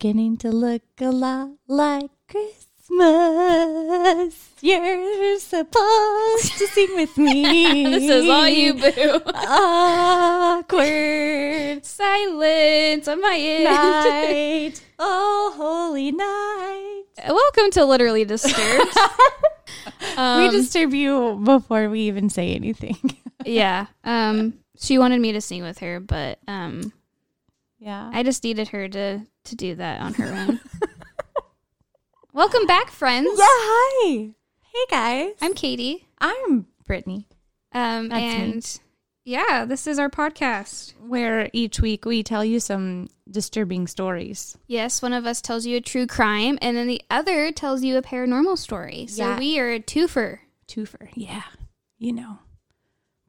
beginning to look a lot like Christmas. You're supposed to sing with me. this is all you, boo. Awkward Silence on my end. night. Oh, holy night. Welcome to Literally Disturbed. Um, we disturb you before we even say anything. yeah. Um, she wanted me to sing with her, but um, Yeah. I just needed her to to do that on her own. Welcome back, friends. yeah, hi. Hey, guys. I'm Katie. I'm Brittany. Um, That's me. and yeah, this is our podcast. Where each week we tell you some disturbing stories. Yes, one of us tells you a true crime, and then the other tells you a paranormal story. So Yeah. we are a twofer. Twofer. Yeah. You know,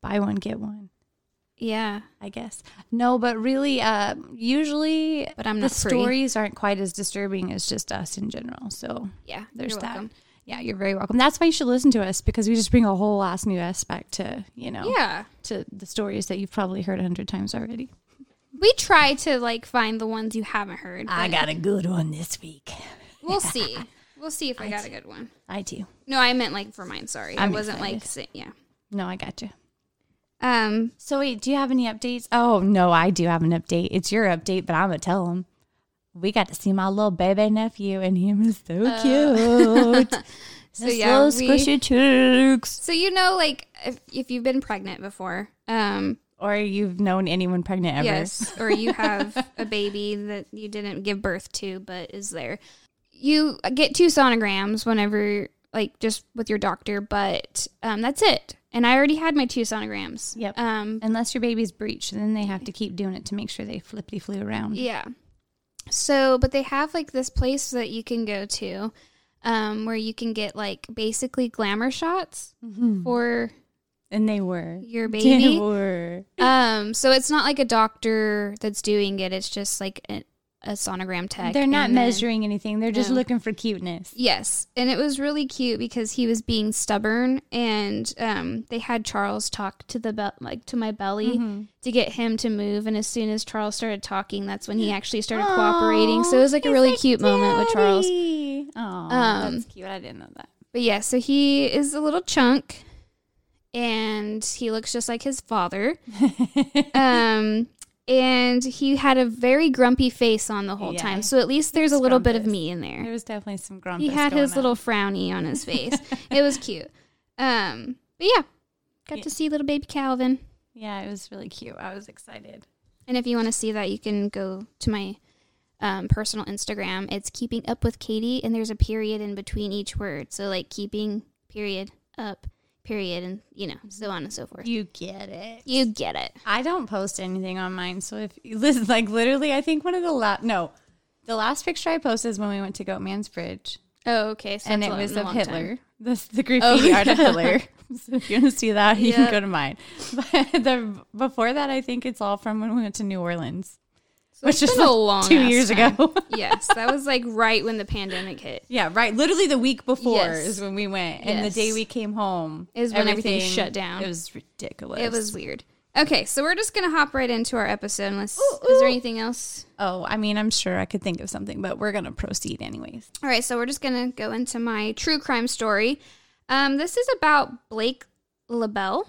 buy one, get one. Yeah, I guess. No, but really, uh, usually but I'm the not stories aren't quite as disturbing as just us in general. So Yeah, there's that. welcome. Yeah, you're very welcome. That's why you should listen to us because we just bring a whole ass new aspect to, you know, Yeah, to the stories that you've probably heard a hundred times already. we try to like find the ones you haven't heard. I got a good one this week. We'll see. We'll see if I got a good one. I do. No, I meant like for mine. Sorry, I I'm wasn't like excited. si- yeah. No, I got you. Um, So wait, do you have any updates? Oh no, I do have an update. It's your update, but I'm gonna tell him. We got to see my little baby nephew, and him is so cute. so yeah, little we- cheeks. so you know, like if if you've been pregnant before, um, Or you've known anyone pregnant ever? Yes, or you have a baby that you didn't give birth to but is there. You get two sonograms whenever, like, just with your doctor, but um, that's it. And I already had my two sonograms. Yep. Um, Unless your baby's breached, then they have to keep doing it to make sure they flippity flew around. yeah. So, but they have like this place that you can go to, um, where you can get like basically glamour shots Mhm. for And they were. your They baby. were. Um, so it's not like a doctor that's doing it. It's just like a, a sonogram tech. They're not then- measuring anything. They're just No. looking for cuteness. Yes, and it was really cute because he was being stubborn, and um, they had Charles talk to the be- like to my belly Mhm. to get him to move. And as soon as Charles started talking, that's when he actually started cooperating. So it was like a really he's cute moment with Charles. Oh, Um, that's cute. I didn't know that. But yeah, so he is a little chunk, and he looks just like his father. um, and he had a very grumpy face on the whole Yeah. time. So at least there's a little bit of me in there. There was definitely some grumpy. he had his on. little frowny on his face. it was cute. Um, but yeah, got Yeah. to see little baby Calvin. Yeah, it was really cute. I was excited. And if you want to see that, you can go to my um, personal Instagram. It's keeping up with Katie, and there's a period in between each word. So like keeping period up period, and you know so on and so forth. You get it. You get it. I don't post anything on mine, so if you listen, like literally, I think one of the last no, the last picture I posted is when we went to Goatman's Bridge, Oh, okay. So and it was of Hitler. The, the graffiti Oh, art of. Hitler. So if you want to see that, you Yep. can go to mine. But the before that, I think it's all from when we went to New Orleans, So which it's is like long two years time. ago. yes, that was like right when the pandemic hit. yeah, right. Literally the week before Yes. is when we went, and the day we came home Is when everything shut down. It was ridiculous. It was weird. Okay, so we're just gonna hop right into our episode. Unless Ooh, is there anything else? Oh, I mean, I'm sure I could think of something, but we're gonna proceed anyways. All right, so we're just gonna go into my true crime story. Um, this is about Blake Leibel.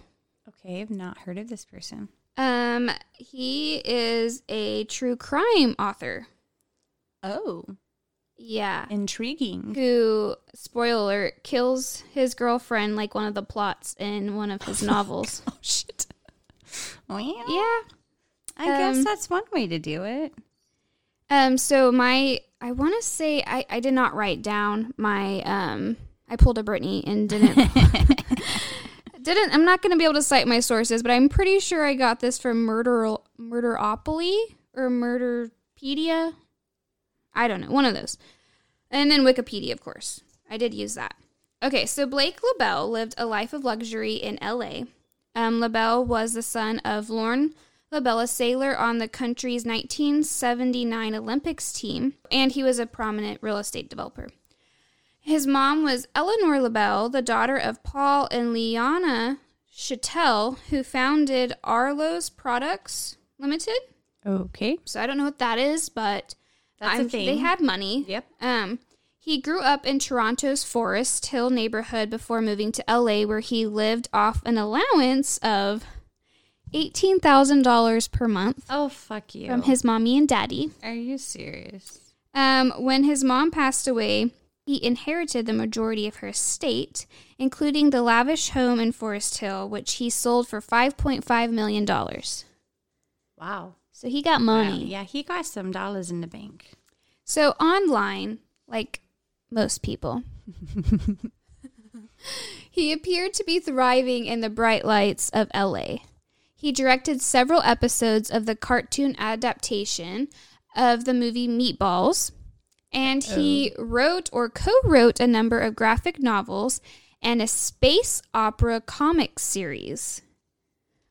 Okay, I've not heard of this person. Um, he is a true crime author. Oh, Yeah. intriguing. Who, spoiler alert, kills his girlfriend like one of the plots in one of his novels. Oh shit. Well, yeah. I guess Um, that's one way to do it. Um, so my I want to say I I did not write down my um I pulled a Brittany and didn't didn't I'm not going to be able to cite my sources, but I'm pretty sure I got this from Murder Murderopoly or Murderpedia. I don't know, one of those. And then Wikipedia, of course. I did use that. Okay, so Blake Leibel lived a life of luxury in LA. Um, Leibel was the son of Lorne Leibel, a sailor on the country's 1979 Olympics team, and he was a prominent real estate developer. His mom was Eleanor Leibel, the daughter of Paul and Liana Chattel, who founded Arlo's Products Limited. Okay. So I don't know what that is, but That's a I'm- thing. They had money. Yep. Um, he grew up in Toronto's Forest Hill neighborhood before moving to LA, where he lived off an allowance of eighteen thousand dollars per month Oh fuck you. from his mommy and daddy. Are you serious? Um, when his mom passed away, he inherited the majority of her estate, including the lavish home in Forest Hill, which he sold for five point five million dollars. Wow. So he got Wow. money. Yeah, he got some dollars in the bank. So online, like most people, he appeared to be thriving in the bright lights of LA. He directed several episodes of the cartoon adaptation of the movie Meatballs, and he wrote or co wrote a number of graphic novels and a space opera comic series.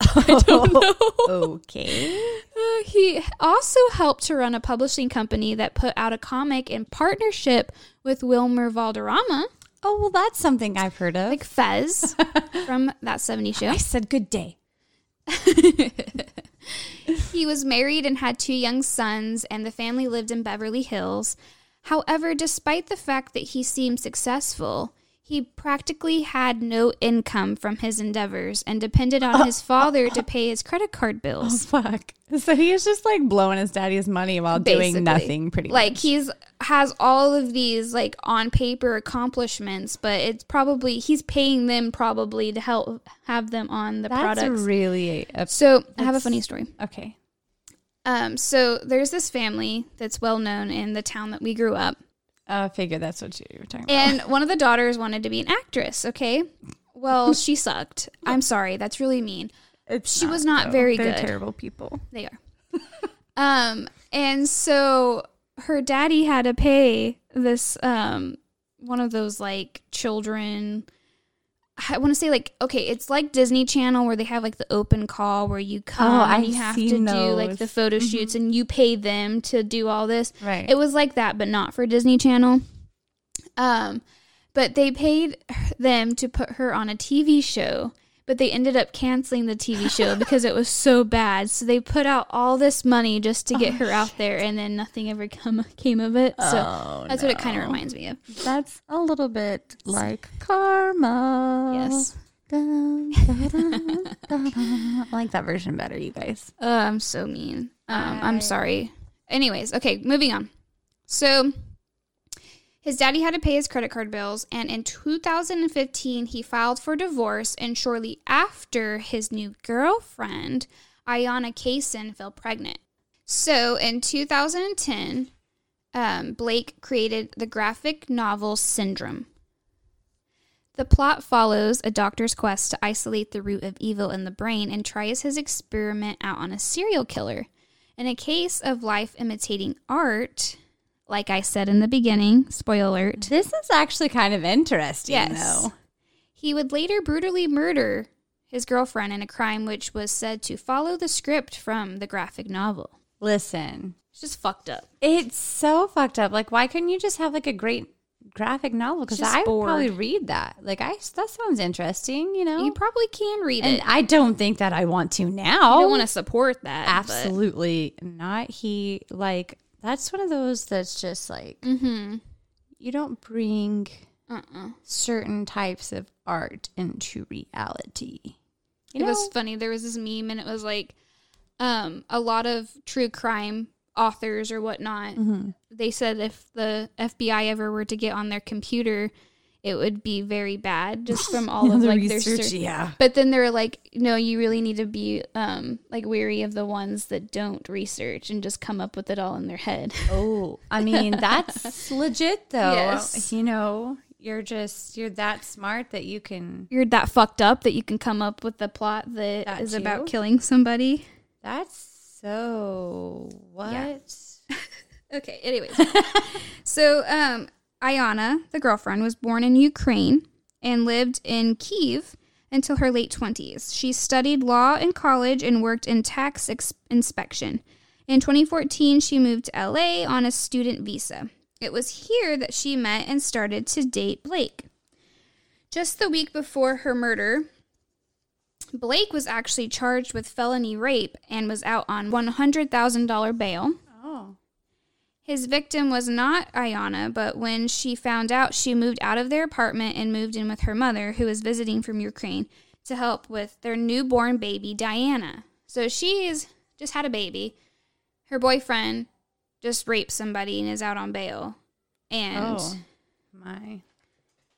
I don't know. okay. Uh, he also helped to run a publishing company that put out a comic in partnership with Wilmer Valderrama, Oh well, that's something I've heard of. like Fez from that 70s show. I said good day. He was married and had two young sons, and the family lived in Beverly Hills. However, despite the fact that he seemed successful, he practically had no income from his endeavors and depended on uh, his father to uh, pay his credit card bills. Oh bills. fuck. So he was just like blowing his daddy's money while Basically. doing nothing. Pretty like much. he's has all of these like on paper accomplishments, but it's probably he's paying them probably to help have them on the product. That's products. really a, so I have a funny story. okay. Um, so there's this family that's well known in the town that we grew up, I figure that's what you were talking about. and one of the daughters wanted to be an actress. Okay, well she sucked. I'm sorry, that's really mean. It's she was not very They're good. terrible people. They are. um, and so her daddy had to pay this um one of those like children. I want to say like okay, it's like Disney Channel where they have like the open call where you come Oh, and you have to seen do like the photo shoots and you pay them to do all this. Right. It was like that, but not for Disney Channel. Um, but they paid them to put her on a TV show, but they ended up canceling the TV show because it was so bad. So they put out all this money just to get her out there, and then nothing ever come came of it. So Oh, that's what it kind of reminds me of. That's a little bit like karma. Yes. I like that version better, you guys. Uh, I'm so mean. Um, I'm sorry. Anyways, okay, moving on. So his daddy had to pay his credit card bills, and in 2015, he filed for divorce. And shortly after, his new girlfriend, Ayana Kaysen, fell pregnant. So in 2010, um, Blake created the graphic novel Syndrome. The plot follows a doctor's quest to isolate the root of evil in the brain and tries his experiment out on a serial killer. In a case of life imitating art, like I said in the beginning, spoiler alert, This is actually kind of interesting, Yes. though. he would later brutally murder his girlfriend in a crime which was said to follow the script from the graphic novel. Listen, It's just fucked up. it's so fucked up. Like, why couldn't you just have like a great graphic novel? Because I would probably read that. Like, I that sounds interesting. You know, You probably can read and it. I don't think that I want to I now. don't want to support that. Absolutely not. He like that's one of those that's just like Mm-hmm. you don't bring Uh-uh. certain types of art into reality. You it know? was funny. There was this meme, and it was like, um, a lot of true crime authors or whatnot. Mhm. They said if the FBI ever were to get on their computer, it would be very bad, just from all of The like their research, yeah. But then they're like, no, you really need to be um like weary of the ones that don't research and just come up with it all in their head. Oh, I mean that's legit though. Yes. You know, you're just you're that smart that you can. You're that fucked up that you can come up with the plot that That is too. about killing somebody. That's so what? Yeah. Okay, anyways. so, um, Ayana, the girlfriend, was born in Ukraine and lived in Kiev until her late 20s. She studied law in college and worked in tax ex- inspection. In 2014, she moved to LA on a student visa. It was here that she met and started to date Blake. Just the week before her murder, Blake was actually charged with felony rape and was out on $100,000 bail. His victim was not Ayana, but when she found out, she moved out of their apartment and moved in with her mother, who was visiting from Ukraine, to help with their newborn baby, Diana. So she's just had a baby. Her boyfriend just raped somebody and is out on bail. And Oh my.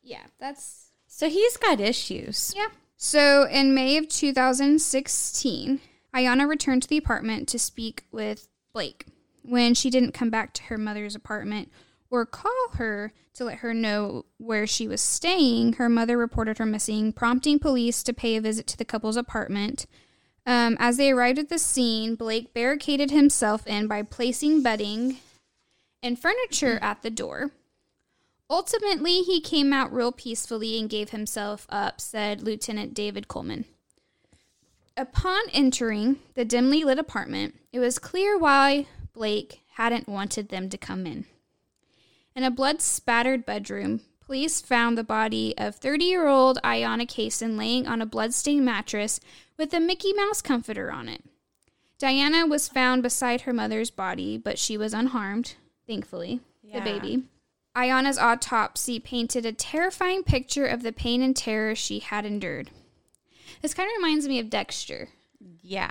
yeah, that's So he's got issues. yeah. So in May of 2016, Ayana returned to the apartment to speak with Blake. When she didn't come back to her mother's apartment or call her to let her know where she was staying, her mother reported her missing, prompting police to pay a visit to the couple's apartment. Um, as they arrived at the scene, Blake barricaded himself in by placing bedding and furniture at the door. Ultimately, he came out real peacefully and gave himself up, said Lieutenant David Coleman. Upon entering the dimly lit apartment, it was clear why Blake hadn't wanted them to come in. In a blood spattered bedroom, police found the body of 30 year old Ayana Kaysen laying on a bloodstained mattress with a Mickey Mouse comforter on it. Diana was found beside her mother's body, but she was unharmed, thankfully, the baby. Ayana's autopsy painted a terrifying picture of the pain and terror she had endured. This kind of reminds me of Dexter, Yeah.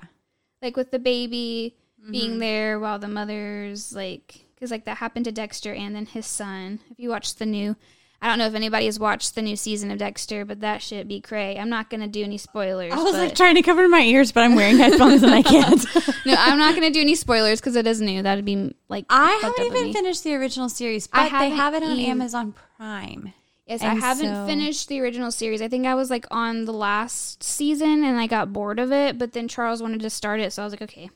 like with the baby Mm-hmm. being there while the mother's like, because like that happened to Dexter and then his son. If you watched the new, I don't know if anybody has watched the new season of Dexter, but that shit be cray. I'm not gonna do any spoilers. I was but- like trying to cover my ears, but I'm wearing headphones and I can't. no, I'm not gonna do any spoilers because it is new. That'd be like I haven't even finished the original series, I but they have it on either. Amazon Prime. Yes, I haven't so- finished the original series. I think I was like on the last season and I got bored of it, but then Charles wanted to start it, so I was like, okay.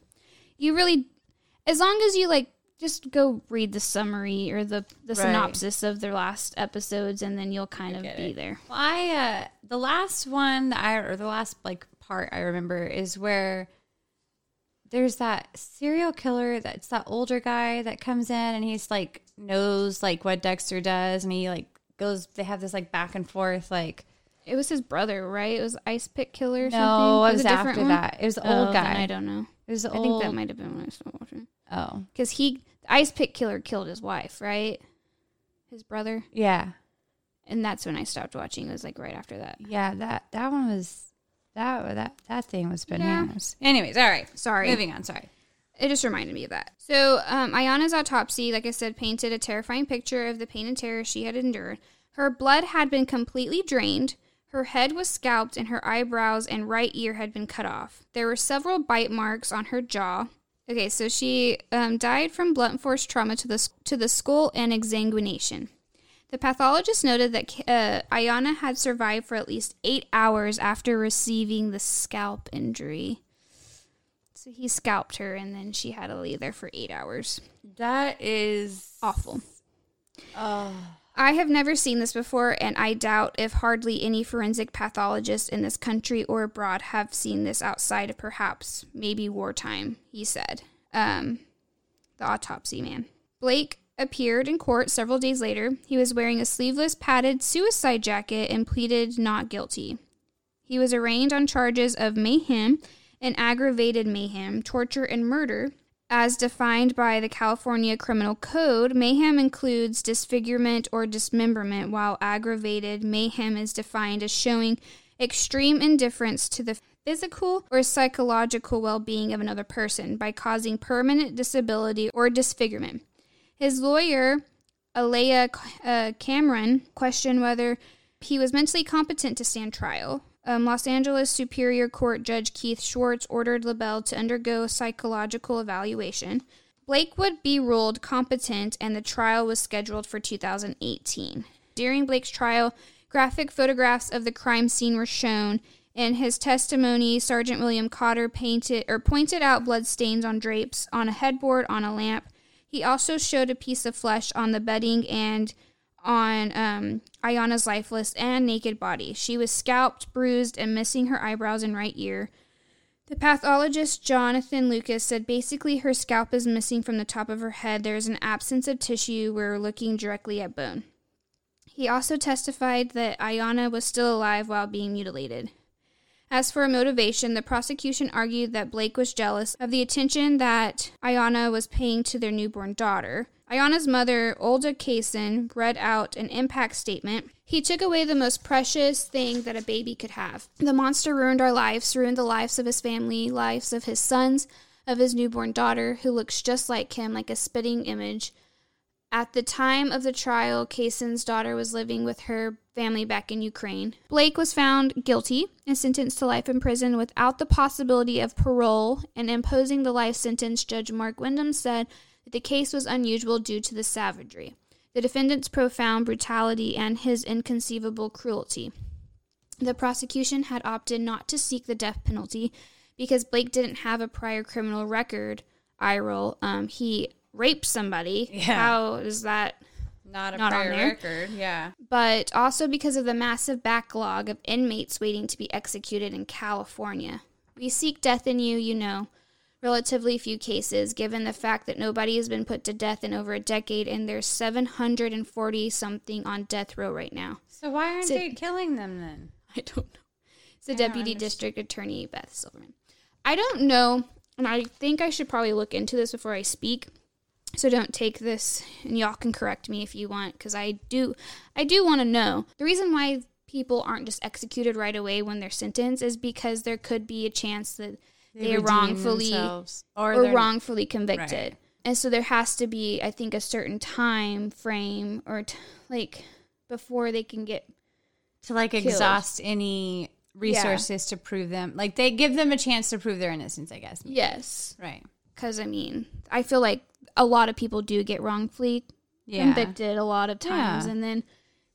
You really as long as you like just go read the summary or the the Right. synopsis of their last episodes and then you'll kind of be it. there. Well, I uh, the last one that I or the last like part I remember is where there's that serial killer that's that older guy that comes in and he's like knows like what Dexter does and he like goes they have this like back and forth like It was his brother, right? It was Ice Pick Killer or something. no it was, a different after one? that it was the Oh, old then guy I don't know. it was the I old think that might have been when I started watching. oh Because he, Ice Pick Killer killed his wife, right? His brother. yeah And that's when I stopped watching. It was like right after that. yeah that that one was that that that thing was bananas anyways all right Sorry. moving on sorry It just reminded me of that. So, um, Ayana's autopsy, like I said, painted a terrifying picture of the pain and terror she had endured. Her blood had been completely drained. Her head was scalped, and her eyebrows and right ear had been cut off. There were several bite marks on her jaw. Okay, so she um, died from blunt force trauma to the to the skull and exsanguination. The pathologist noted that uh, Ayana had survived for at least eight hours after receiving the scalp injury. So he scalped her, and then she had to lay there for eight hours. that is Awful. oh I have never seen this before, and I doubt if hardly any forensic pathologists in this country or abroad have seen this outside of perhaps maybe wartime, he said. Um, the autopsy man. Blake appeared in court several days later. He was wearing a sleeveless padded suicide jacket and pleaded not guilty. He was arraigned on charges of mayhem and aggravated mayhem, torture, and murder. As defined by the California Criminal Code, mayhem includes disfigurement or dismemberment, while aggravated mayhem is defined as showing extreme indifference to the physical or psychological well being of another person by causing permanent disability or disfigurement. His lawyer, Alea uh, Cameron, questioned whether he was mentally competent to stand trial. Um, Los Angeles Superior Court Judge Keith Schwartz ordered Leibel to undergo psychological evaluation. Blake would be ruled competent, and the trial was scheduled for 2018. During Blake's trial, graphic photographs of the crime scene were shown. In his testimony, Sergeant William Cotter painted or pointed out bloodstains on drapes, on a headboard, on a lamp. He also showed a piece of flesh on the bedding and on um, Ayana's lifeless and naked body. She was scalped, bruised, and missing her eyebrows and right ear. The pathologist Jonathan Lucas said basically her scalp is missing from the top of her head. There is an absence of tissue. We're looking directly at bone. He also testified that Ayana was still alive while being mutilated. As for a motivation, the prosecution argued that Blake was jealous of the attention that Ayana was paying to their newborn daughter. Ayana's mother, Olga Kaysen, read out an impact statement. He took away the most precious thing that a baby could have. The monster ruined our lives, ruined the lives of his family, lives of his sons, of his newborn daughter, who looks just like him, like a spitting image. At the time of the trial, Kaysen's daughter was living with her family back in Ukraine. Blake was found guilty and sentenced to life in prison without the possibility of parole, and imposing the life sentence, Judge Mark Windham said that the case was unusual due to the savagery, the defendant's profound brutality, and his inconceivable cruelty. The prosecution had opted not to seek the death penalty because Blake didn't have a prior criminal record. I roll. Um, he raped somebody. Yeah. How is that? Not a Not on prior record. Yeah. But also because of the massive backlog of inmates waiting to be executed in California. We seek death in you, you know. Relatively few cases, given the fact that nobody has been put to death in over a decade, and there's 740 something on death row right now. So why aren't So- they killing them then? I don't know. It's the Deputy understand. District Attorney Beth Silverman. I don't know, and I think I should probably look into this before I speak. So don't take this, and y'all can correct me if you want, because I do, I do want to know the reason why people aren't just executed right away when they're sentenced is because there could be a chance that they, are wrongfully or, or, wrongfully convicted. Right. And so there has to be, I think, a certain time frame or t- like before they can get to like killed. exhaust any resources to prove them. Like they give them a chance to prove their innocence. I guess. yes. Right. Because I mean, I feel like a lot of people do get wrongfully Yeah. convicted a lot of times, Yeah. and then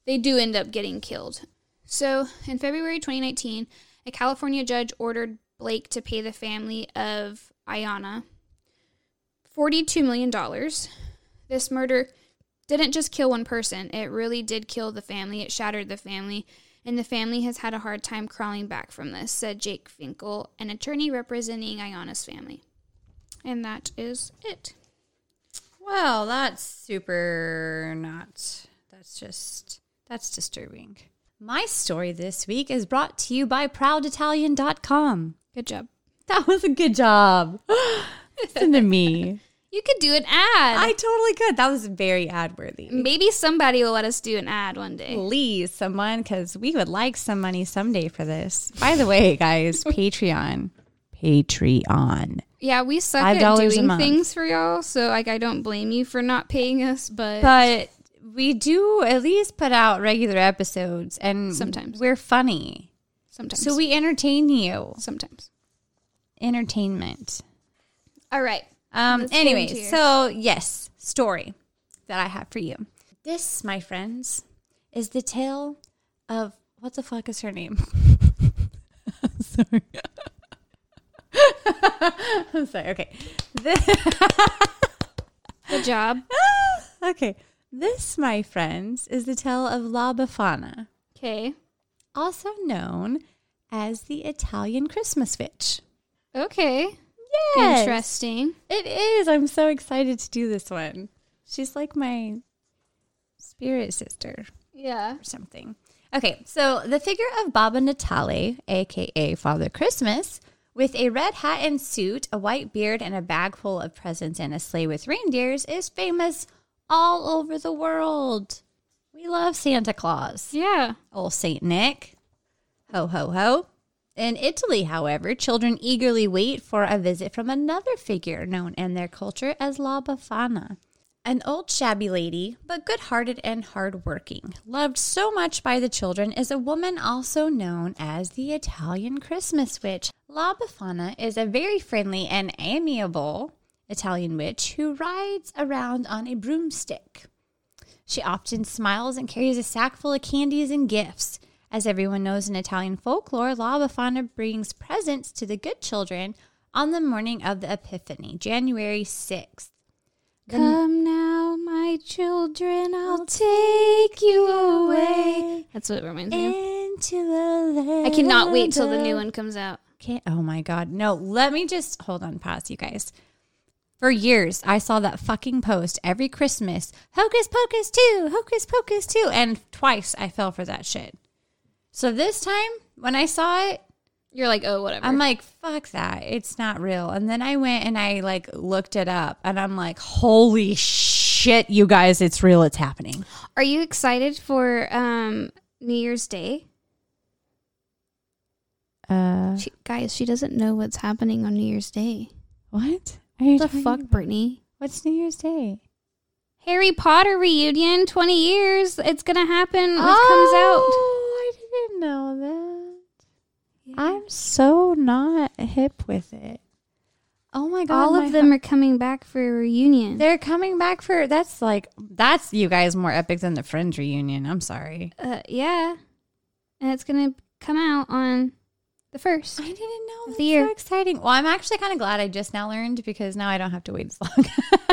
they do end up getting killed. So in February 2019, a California judge ordered Blake to pay the family of Ayana $42 million. This murder didn't just kill one person, it really did kill the family. It shattered the family. And the family has had a hard time crawling back from this, said Jake Finkel, an attorney representing Ayana's family. And that is it. Well, that's super not. That's just that's disturbing. My story this week is brought to you by prouditalian.com. Good job. That was a good job. Listen to me. You could do an ad. I totally could. That was very ad worthy. Maybe somebody will let us do an ad one day. Please, someone, because we would like some money someday for this. By the way, guys, Patreon. Patreon. Yeah, we suck at doing things for y'all, so like I don't blame you for not paying us, but, But we do at least put out regular episodes and Sometimes. we're funny. Sometimes. So we entertain you. sometimes. Entertainment. All right. Um Let's get anyways, into yours. so yes, story that I have for you. This, my friends, is the tale of what the fuck is her name? sorry. I'm sorry. Okay. The- Good job. okay. This, my friends, is the tale of La Befana, Okay. Also known as the Italian Christmas witch. Okay. Yes. Interesting. It is. I'm so excited to do this one. She's like my spirit sister Yeah. or something. Okay, so the figure of Babbo Natale, aka Father Christmas, with a red hat and suit, a white beard, and a bag full of presents and a sleigh with reindeers, is famous all over the world. We love Santa Claus. Yeah. Old Saint Nick. Ho, ho, ho. In Italy, however, children eagerly wait for a visit from another figure known in their culture as La Befana. An old shabby lady, but good hearted and hard-working, loved so much by the children, is a woman also known as the Italian Christmas witch. La Befana is a very friendly and amiable Italian witch who rides around on a broomstick. She often smiles and carries a sack full of candies and gifts. As everyone knows in Italian folklore, La Befana brings presents to the good children on the morning of the Epiphany, January 6th. Come now, my children, I'll take you away. That's what it reminds me of. Into a land I cannot wait till the new one comes out. Can't, oh my God. No, let me just hold on, pause, you guys. For years, I saw that fucking post every Christmas Hocus Pocus 2, Hocus Pocus 2. And twice I fell for that shit. So this time, when I saw it, You're like, oh, whatever. I'm like, fuck that. It's not real. And then I went and I like looked it up and I'm like, holy shit. you guys, it's real, it's happening. Are you excited for um, New Year's Day? Uh, She, guys, she doesn't know what's happening on New Year's Day. what? You the fuck, about? Brittany? What's New Year's Day? Harry Potter reunion, 20 years. It's going to happen. It comes out. Oh, I didn't know that. out. I'm so not hip with it. Oh my god! All my of them are coming back for a reunion. They're coming back for that's like that's you guys more epic than the Friends reunion. I'm sorry. Uh, yeah. And it's going to come out on the first. I didn't know that's the year. so exciting. Well, I'm actually kind of glad I just now learned because now I don't have to wait as long.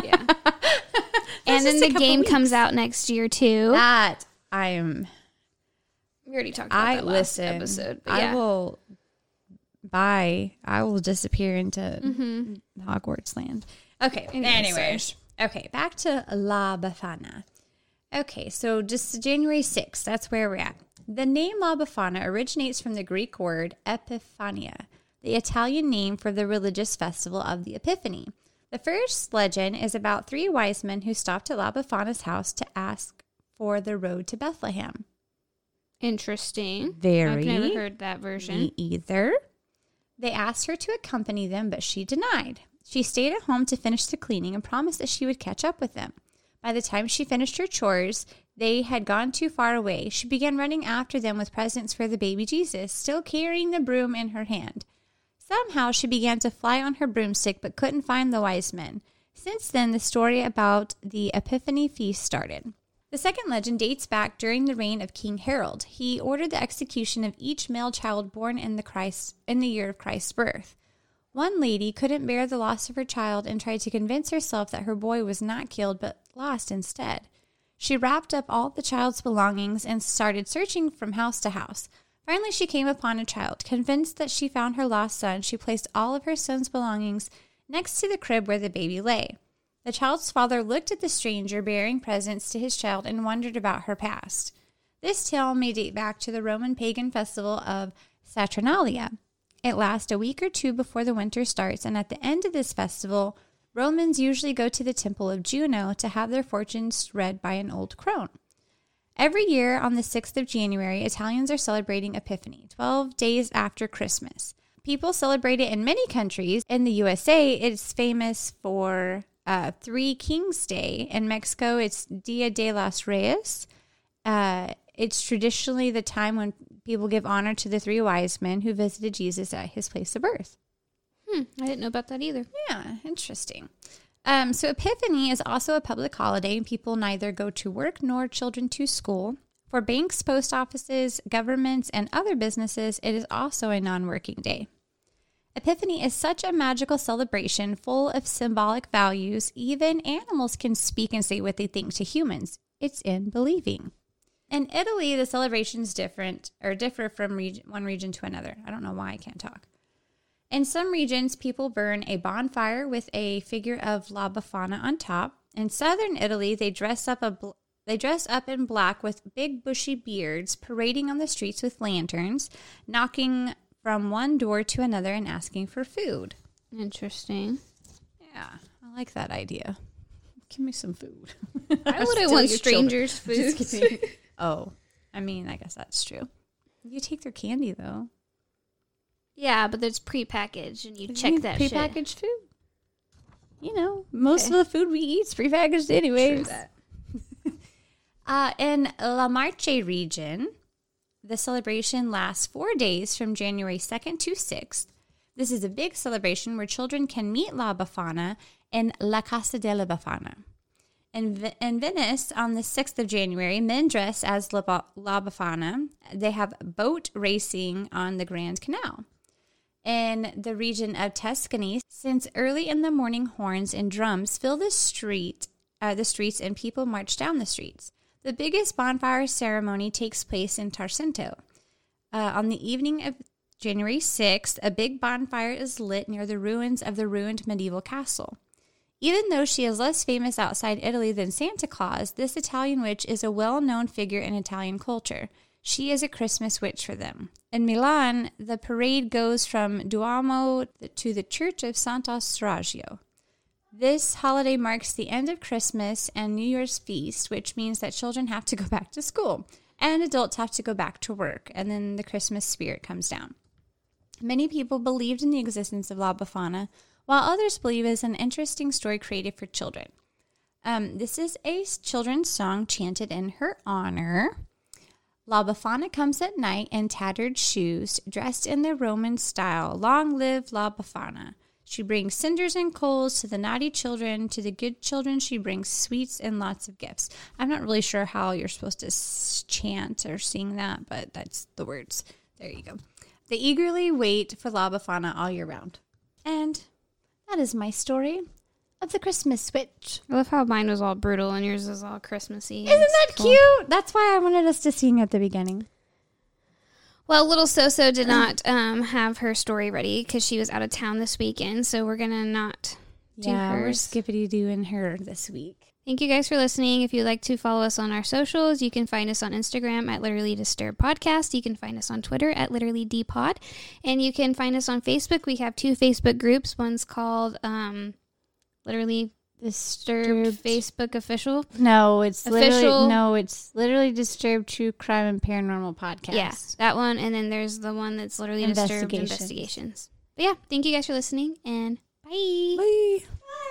Yeah. and then the game weeks. comes out next year, too. that I am. we already talked about I that last listen. episode. But I will buy. I will disappear into hmm Hogwarts land. Okay. Anyway, Anyways. Okay. Back to La Befana. Okay. So just January 6th. That's where we're at. The name La Befana originates from the Greek word Epiphania, the Italian name for the religious festival of the Epiphany. The first legend is about three wise men who stopped at La Befana's house to ask for the road to Bethlehem. Interesting. Very. I've never heard that version. Me either. They asked her to accompany them, but she denied. She stayed at home to finish the cleaning and promised that she would catch up with them. By the time she finished her chores, they had gone too far away. She began running after them with presents for the baby Jesus, still carrying the broom in her hand. Somehow she began to fly on her broomstick but couldn't find the wise men. Since then, the story about the Epiphany feast started. The second legend dates back during the reign of King Harold. He ordered the execution of each male child born in the Christ in the year of Christ's birth. One lady couldn't bear the loss of her child and tried to convince herself that her boy was not killed but lost instead. She wrapped up all the child's belongings and started searching from house to house. Finally, she came upon a child. Convinced that she found her lost son, she placed all of her son's belongings next to the crib where the baby lay. The child's father looked at the stranger bearing presents to his child and wondered about her past. This tale may date back to the Roman pagan festival of Saturnalia. It lasts a week or two before the winter starts, and at the end of this festival, Romans usually go to the temple of Juno to have their fortunes read by an old crone. Every year on the 6th of January, Italians are celebrating Epiphany, 12 days after Christmas. People celebrate it in many countries. In the USA, it's famous for uh, Three Kings Day. In Mexico, it's Dia de los Reyes. Uh, it's traditionally the time when people give honor to the three wise men who visited Jesus at his place of birth. Hmm, I didn't know about that either. Yeah, interesting. Um, so Epiphany is also a public holiday, and people neither go to work nor children to school. For banks, post offices, governments, and other businesses, it is also a non working day. Epiphany is such a magical celebration full of symbolic values, even animals can speak and say what they think to humans. It's in believing. In Italy, the celebrations different or differ from region, one region to another. I don't know why I can't talk. In some regions, people burn a bonfire with a figure of La Befana on top. In southern Italy, they dress up a bl- they dress up in black with big bushy beards, parading on the streets with lanterns, knocking from one door to another and asking for food. Interesting. Yeah, I like that idea. Give me some food. I wouldn't want strangers' food. Oh, I mean, I guess that's true. You take their candy though. yeah, but there's prepackaged, and you check that shit. prepackaged food. You know, most Okay. of the food we eat is prepackaged anyways. that. Uh, in La Marche region, the celebration lasts four days from January 2nd to 6th. This is a big celebration where children can meet La Befana in La Casa de la Befana. In, in Venice, on the 6th of January, men dress as La, Ba- La Befana. They have boat racing on the Grand Canal. In the region of Tuscany, since early in the morning, horns and drums fill the street, uh, the streets, and people march down the streets. The biggest bonfire ceremony takes place in Tarcento. Uh, on the evening of January 6th, a big bonfire is lit near the ruins of the ruined medieval castle. Even though she is less famous outside Italy than Santa Claus, this Italian witch is a well known figure in Italian culture. She is a Christmas witch for them. In Milan, the parade goes from Duomo to the Church of Sant'Eustachio. This holiday marks the end of Christmas and New Year's feast, which means that children have to go back to school and adults have to go back to work, and then the Christmas spirit comes down. Many people believed in the existence of La Befana, while others believe is an interesting story created for children. Um, this is a children's song chanted in her honor. La Befana comes at night in tattered shoes, dressed in the Roman style. Long live La Befana. She brings cinders and coals to the naughty children. To the good children, she brings sweets and lots of gifts. I'm not really sure how you're supposed to chant or sing that, but that's the words. There you go. They eagerly wait for La Befana all year round. That is my story of the Christmas switch. I love how mine was all brutal and yours is all Christmassy. Isn't that cool. cute? That's why I wanted us to sing at the beginning. Well, little Soso did not um, have her story ready because she was out of town this weekend, so we're gonna not do yeah, hers. we're skippity doing her this week. Thank you guys for listening. If you'd like to follow us on our socials, you can find us on Instagram at Literally Disturbed Podcast. You can find us on Twitter at Literally Dpod, and you can find us on Facebook. We have two Facebook groups. One's called um, Literally Disturbed, Facebook official. No, it's official. Literally, no, it's literally Disturbed True Crime and Paranormal Podcast. Yeah, that one, and then there's the one that's literally Disturbed Investigations. But yeah, thank you guys for listening, and bye. Bye.